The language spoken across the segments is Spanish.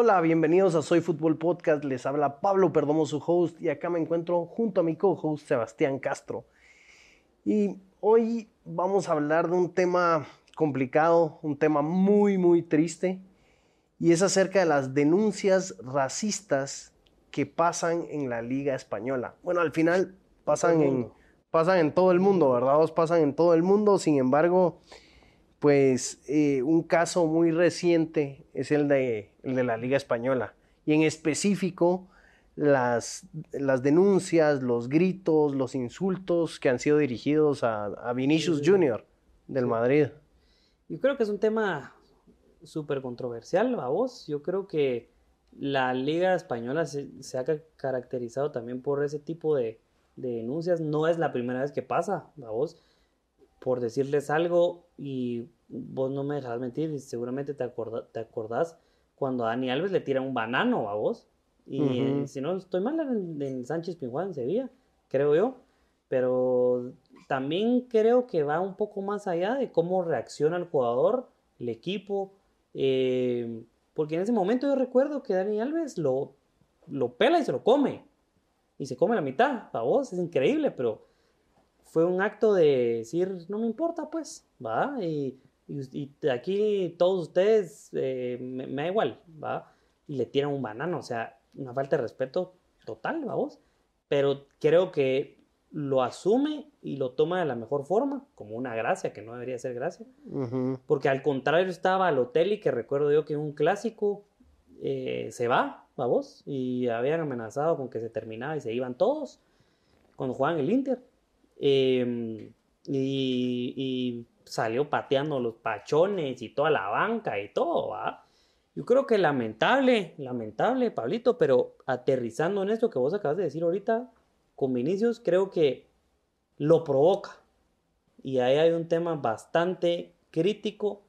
Hola, bienvenidos a Soy Fútbol Podcast. Les habla Pablo Perdomo, su host, y acá me encuentro junto a mi co-host Sebastián Castro. Y hoy vamos a hablar de un tema complicado, un tema muy, muy triste, y es acerca de las denuncias racistas que pasan en la Liga Española. Bueno, al final pasan en, pasan en todo el mundo, ¿verdad? pasan en todo el mundo, sin embargo, pues eh, un caso muy reciente es el de, el de la Liga Española. Y en específico, las, las, denuncias, los gritos, los insultos que han sido dirigidos a, Vinicius Jr. del Madrid. Yo creo que es un tema súper controversial, a vos. Yo creo que la Liga Española se, ha caracterizado también por ese tipo de, denuncias. No es la primera vez que pasa, a vos. Por decirles algo, y vos no me dejarás mentir, seguramente te, te acordás cuando a Dani Alves le tira un banano a vos. Y si no estoy mal, en, Sánchez Pinjuán en Sevilla, creo yo. Pero también creo que va un poco más allá de cómo reacciona el jugador, el equipo. Eh, porque en ese momento yo recuerdo que Dani Alves lo, lo pela y se lo come. Y se come la mitad. A vos es increíble, pero fue un acto de decir, no me importa, pues, va. Y, y, aquí todos ustedes eh, me, me, da igual, va. Y le tiran un banano, o sea, una falta de respeto total, vamos. Pero creo que lo asume y lo toma de la mejor forma, como una gracia, que no debería ser gracia. Porque al contrario estaba al hotel y que recuerdo yo que un clásico eh, se va, vamos, y habían amenazado con que se terminaba y se iban todos cuando jugaban el Inter. Em, y, salió pateando los pachones y toda la banca y todo, ¿va? Yo creo que lamentable, lamentable, Pablito, pero aterrizando en esto que vos acabas de decir ahorita, con Vinicius, creo que lo provoca. Y ahí hay un tema bastante crítico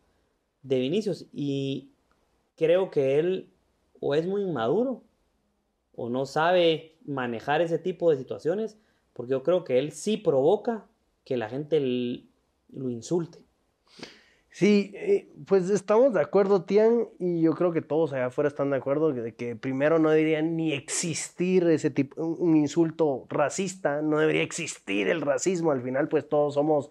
de Vinicius. Y creo que él o es muy inmaduro o no sabe manejar ese tipo de situaciones, porque yo creo que él sí provoca que la gente lo insulte. Sí, eh, pues estamos de acuerdo, Tian, y yo creo que todos allá afuera están de acuerdo de que primero no debería ni existir ese tipo, un insulto racista, no debería existir el racismo, al final pues todos somos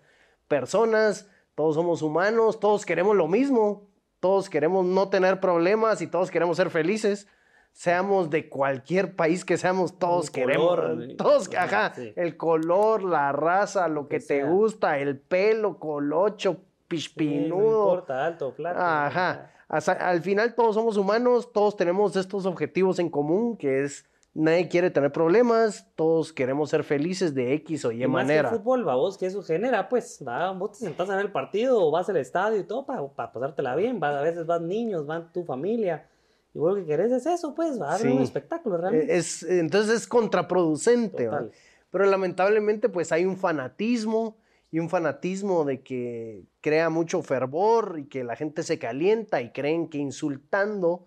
personas, todos somos humanos, todos queremos lo mismo, todos queremos no tener problemas y todos queremos ser felices, seamos de cualquier país que seamos, todos queremos, todos, ajá, el color, la raza, lo que, te gusta, el pelo, colocho, pispinudo. no importa, alto, flaco. Ajá. al final todos somos humanos, todos tenemos estos objetivos en común, que es nadie quiere tener problemas, todos queremos ser felices de X o Y, manera. Más que el fútbol, vos, que eso genera, pues, va, vos te sentás a ver el partido o vas al estadio y todo para, para pasártela bien, va, a veces van niños, van tu familia. Y vos lo que querés es eso, pues, va a un espectáculo realmente. Es, entonces es contraproducente, pero lamentablemente pues hay un fanatismo y un fanatismo de que crea mucho fervor y que la gente se calienta y creen que insultando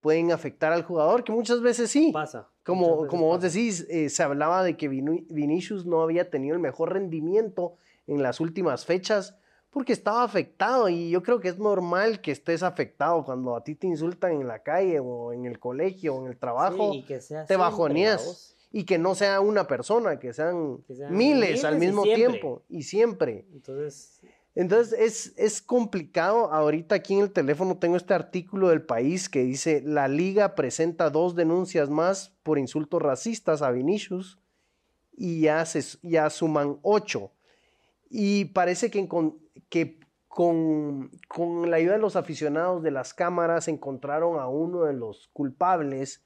pueden afectar al jugador, que muchas veces sí. Pasa. Como, como vos decís, eh, se hablaba de que Vinicius no había tenido el mejor rendimiento en las últimas fechas porque estaba afectado y yo creo que es normal que estés afectado cuando a ti te insultan en la calle o en el colegio o en el trabajo, te bajoneas y que no sea una persona, que sean, miles, al mismo tiempo y siempre. Entonces, Entonces es, es, complicado. Ahorita aquí en el teléfono tengo este artículo del país que dice, la liga presenta dos denuncias más por insultos racistas a Vinicius y ya, se, ya suman ocho. Y parece que, con, que con, con la ayuda de los aficionados de las cámaras encontraron a uno de los culpables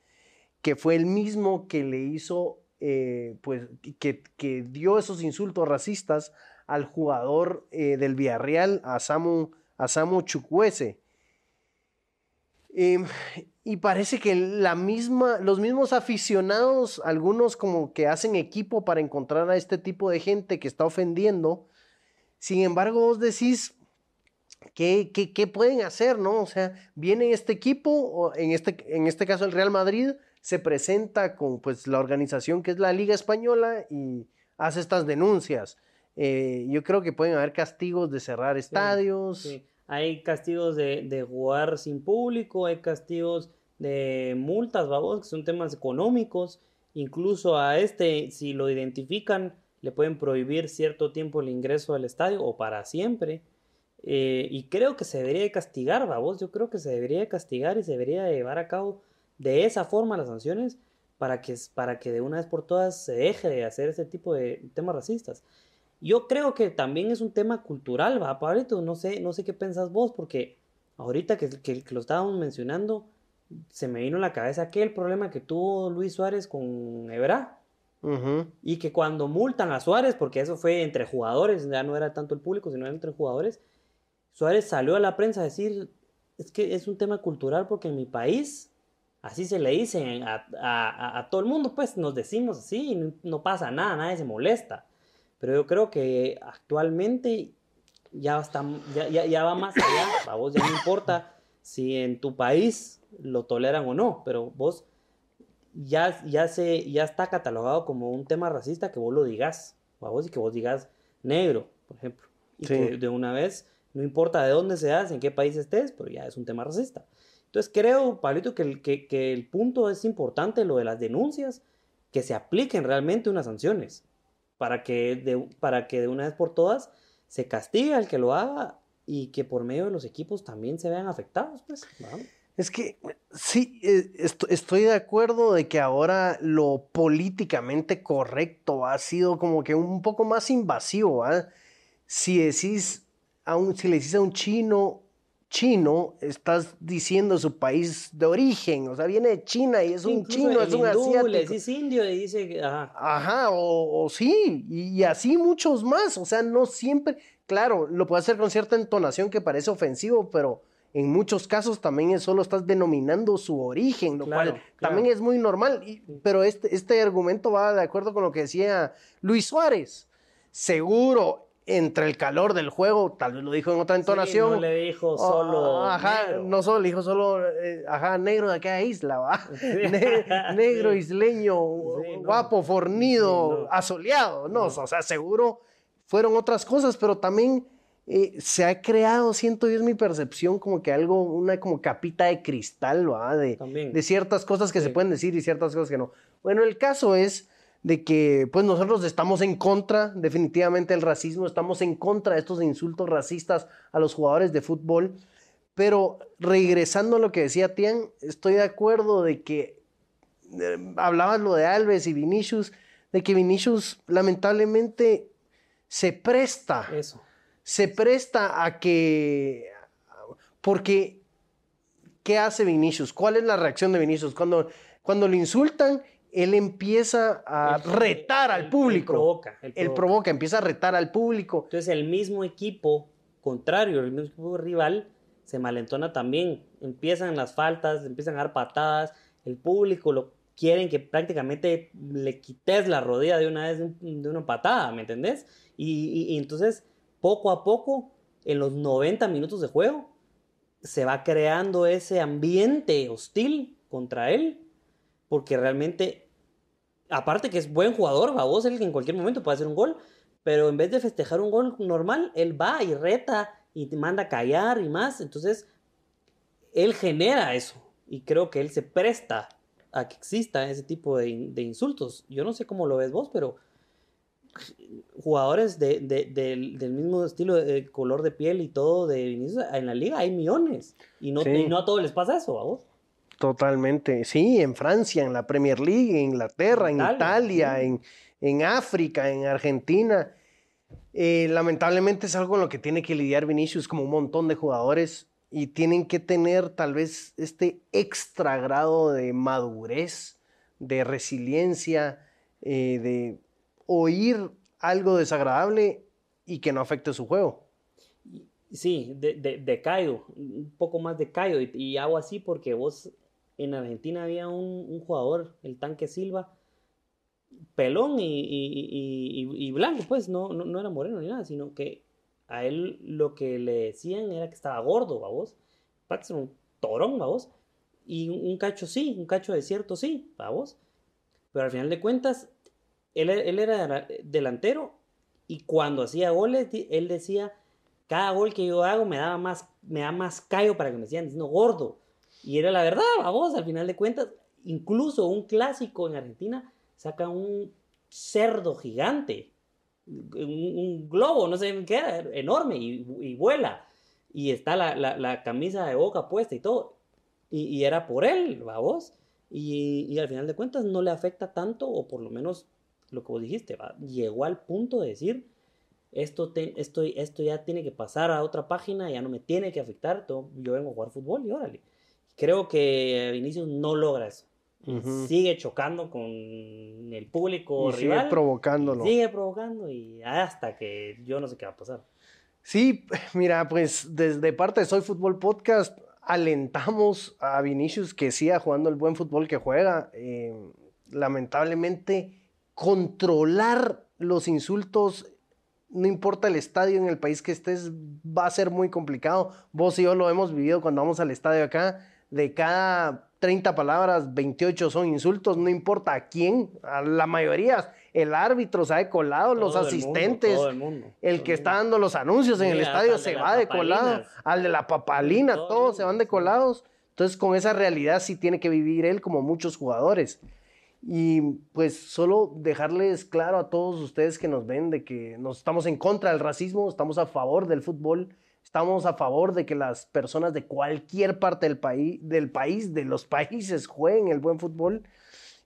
que fue el mismo que le hizo, eh, pues, que, que, dio esos insultos racistas al jugador eh, del Villarreal, a Samu, a Samu Chukwese. Em, y parece que la misma, los mismos aficionados, algunos como que hacen equipo para encontrar a este tipo de gente que está ofendiendo. Sin embargo, vos decís, ¿qué, qué, qué pueden hacer? ¿no? O sea, viene este equipo, en este, en este caso el Real Madrid, se presenta con pues, la organización que es la Liga Española y hace estas denuncias. Eh, yo creo que pueden haber castigos de cerrar estadios. Hay castigos de, jugar sin público, hay castigos de multas, babos, que son temas económicos. Incluso a este, si lo identifican, le pueden prohibir cierto tiempo el ingreso al estadio o para siempre. Eh, y creo que se debería de castigar, babos. Yo creo que se debería de castigar y se debería de llevar a cabo de esa forma las sanciones para que, para que de una vez por todas se deje de hacer ese tipo de temas racistas. Yo creo que también es un tema cultural, va, Pablito. No sé, no sé qué pensás vos, porque ahorita que, que, lo estábamos mencionando, se me vino a la cabeza aquel problema que tuvo Luis Suárez con Y que cuando multan a Suárez, porque eso fue entre jugadores, ya no era tanto el público, sino entre jugadores, Suárez salió a la prensa a decir, es que es un tema cultural porque en mi país, así se le dice a, todo el mundo, pues nos decimos así, no, no pasa nada, nadie se molesta. Pero yo creo que actualmente ya, está, ya, ya, va más allá. A vos ya no importa si en tu país lo toleran o no, pero vos ya, ya, se, ya está catalogado como un tema racista que vos lo digas, a vos y que vos digas negro, por ejemplo. Y que de una vez, no importa de dónde seas, en qué país estés, pero ya es un tema racista. Entonces creo, Pablito, que que, que el punto es importante, lo de las denuncias, que se apliquen realmente unas sanciones para que de, para que de una vez por todas se castigue al que lo haga y que por medio de los equipos también se vean afectados, pues. Es que sí, eh, estoy de acuerdo de que ahora lo políticamente correcto ha sido como que un poco más invasivo. Si decís a un, si le decís a un chino chino, estás diciendo su país de origen, o sea, viene de China y es un chino, es un asiático. Le decís indio y dice, ajá. Ajá, o, sí, y, así muchos más, o sea, no siempre, claro, lo puede hacer con cierta entonación que parece ofensivo, pero en muchos casos también solo estás denominando su origen, lo cual también es muy normal, pero este, este argumento va de acuerdo con lo que decía Luis Suárez. Seguro, entre el calor del juego, tal vez lo dijo en otra entonación. no le dijo oh, solo. ajá, no solo le dijo solo, eh, ajá, negro de aquella isla, va. negro isleño, guapo, fornido, asoleado. No, o sea, seguro fueron otras cosas, pero también eh, se ha creado, siento yo, es mi percepción, como que algo, una como capita de cristal, va, de, de ciertas cosas que se pueden decir y ciertas cosas que no. Bueno, el caso es de que pues nosotros estamos en contra definitivamente del racismo, estamos en contra de estos insultos racistas a los jugadores de fútbol, pero regresando a lo que decía Tian, estoy de acuerdo de que eh, hablabas lo de Alves y Vinicius, de que Vinicius lamentablemente se presta, Eso. Se presta a que, porque, ¿qué hace Vinicius? ¿Cuál es la reacción de Vinicius? Cuando, cuando le insultan, él empieza a retar al público. Él provoca, él provoca. empieza a retar al público. Entonces el mismo equipo contrario, el mismo equipo rival, se malentona también. Empiezan las faltas, empiezan a dar patadas, el público lo quieren que prácticamente le quites la rodilla de una vez de una patada, ¿me entendés? Y, y entonces, poco a poco, en los 90 minutos de juego, se va creando ese ambiente hostil contra él porque realmente, aparte que es buen jugador, vos él en cualquier momento puede hacer un gol, pero en vez de festejar un gol normal, él va y reta y te manda a callar y más, entonces él genera eso y creo que él se presta a que exista ese tipo de, insultos. Yo no sé cómo lo ves vos, pero jugadores de, del, mismo estilo de color de piel y todo de en la liga hay millones y no, y no a todos les pasa eso, a vos. Totalmente, sí, en Francia, en la Premier League, en Inglaterra, en Italia, en, África, en Argentina. Eh, lamentablemente es algo con lo que tiene que lidiar Vinicius como un montón de jugadores y tienen que tener tal vez este extra grado de madurez, de resiliencia, eh, de oír algo desagradable y que no afecte su juego. Sí, de, de, un poco más de y, y, hago así porque vos en Argentina había un, jugador, el tanque Silva, pelón y, blanco, pues no, no, era moreno ni nada, sino que a él lo que le decían era que estaba gordo, vos. Pax un torón, vos. Y un, cacho sí, un cacho de cierto sí, vos. Pero al final de cuentas, él, él era delantero y cuando hacía goles, él decía, cada gol que yo hago me daba más, me da más callo para que me sigan diciendo gordo. Y era la verdad, vamos, al final de cuentas, incluso un clásico en Argentina saca un cerdo gigante, un, globo, no sé qué era, enorme y, vuela. Y está la, camisa de boca puesta y todo. Y, era por él, vamos. Y, y al final de cuentas no le afecta tanto, o por lo menos lo que vos dijiste, ¿va? llegó al punto de decir, esto, esto, esto ya tiene que pasar a otra página, ya no me tiene que afectar, todo, yo vengo a jugar fútbol y órale. Creo que Vinicius no logra eso. Sigue chocando con el público y Sigue provocándolo. Sigue provocando y hasta que yo no sé qué va a pasar. Sí, mira, pues desde parte de Soy Fútbol Podcast alentamos a Vinicius que siga jugando el buen fútbol que juega. Eh, lamentablemente, controlar los insultos no importa el estadio en el país que estés, va a ser muy complicado. Vos y yo lo hemos vivido cuando vamos al estadio acá. De cada 30 palabras, 28 son insultos, no importa a quién, a la mayoría. El árbitro se ha de colado, los asistentes, el, que está dando los anuncios en el estadio se va de colado, al de la papalina, todos se van de colados. Entonces, con esa realidad sí tiene que vivir él como muchos jugadores. Y pues solo dejarles claro a todos ustedes que nos ven de que nos estamos en contra del racismo, estamos a favor del fútbol, estamos a favor de que las personas de cualquier parte del país, del país, de los países jueguen el buen fútbol.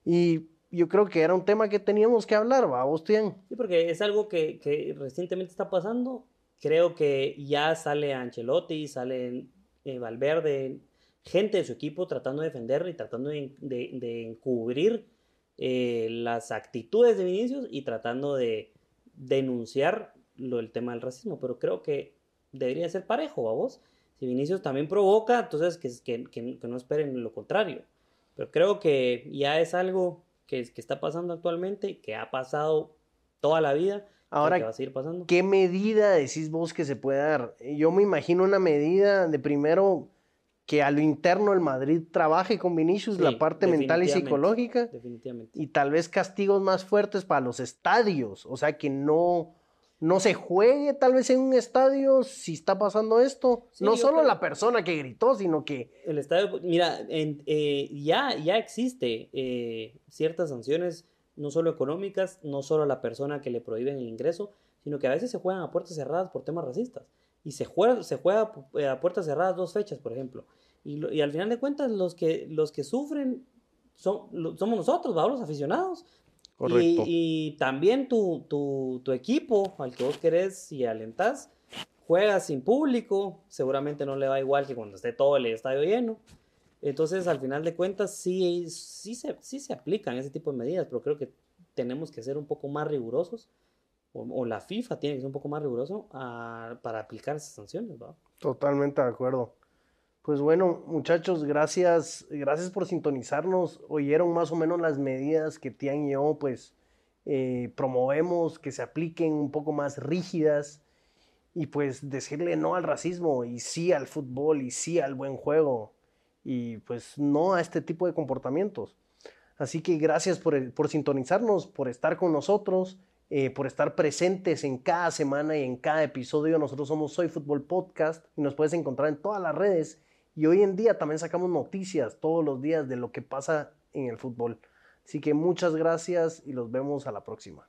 Y yo creo que era un tema que teníamos que hablar, ¿va? ¿Vos, Sí, porque es algo que, que, recientemente está pasando. Creo que ya sale Ancelotti, sale eh, Valverde, gente de su equipo tratando de defender y tratando de, de, de encubrir eh, las actitudes de Vinicius y tratando de denunciar lo, el tema del racismo. Pero creo que debería ser parejo, a vos. Si Vinicius también provoca, entonces que, que, que, no esperen lo contrario. Pero creo que ya es algo que, que está pasando actualmente, que ha pasado toda la vida. Ahora, va a seguir pasando. ¿qué medida decís vos que se puede dar? Yo me imagino una medida de primero que a lo interno el Madrid trabaje con Vinicius la parte mental y psicológica. Definitivamente. Y tal vez castigos más fuertes para los estadios. O sea, que no, no se juegue tal vez en un estadio si está pasando esto. no solo la persona que gritó, sino que... El estadio, mira, eh, ya, ya existe eh, ciertas sanciones, no solo económicas, no solo a la persona que le prohíben el ingreso, sino que a veces se juegan a puertas cerradas por temas racistas y se juega, se juega eh, a puertas cerradas dos fechas, por ejemplo. Y, y al final de cuentas, los que, los que sufren son, somos nosotros, los aficionados. Correcto. Y, también tu, tu, tu, equipo al que vos querés y alentás, juega sin público, seguramente no le va igual que cuando esté todo el estadio lleno. Entonces, al final de cuentas, sí, sí, se, sí se aplican ese tipo de medidas, pero creo que tenemos que ser un poco más rigurosos o, la FIFA tiene que ser un poco más riguroso ah, para aplicar esas sanciones, ¿va? Totalmente de acuerdo. Pues bueno, muchachos, gracias, gracias por sintonizarnos. Oyeron más o menos las medidas que Tian y yo, pues, eh, promovemos que se apliquen un poco más rígidas y pues decirle no al racismo y sí al fútbol y sí al buen juego y pues no a este tipo de comportamientos. Así que gracias por, por sintonizarnos, por estar con nosotros. Eh, por estar presentes en cada semana y en cada episodio. Nosotros somos Soy Fútbol Podcast y nos puedes encontrar en todas las redes. Y hoy en día también sacamos noticias todos los días de lo que pasa en el fútbol. Así que muchas gracias y los vemos a la próxima.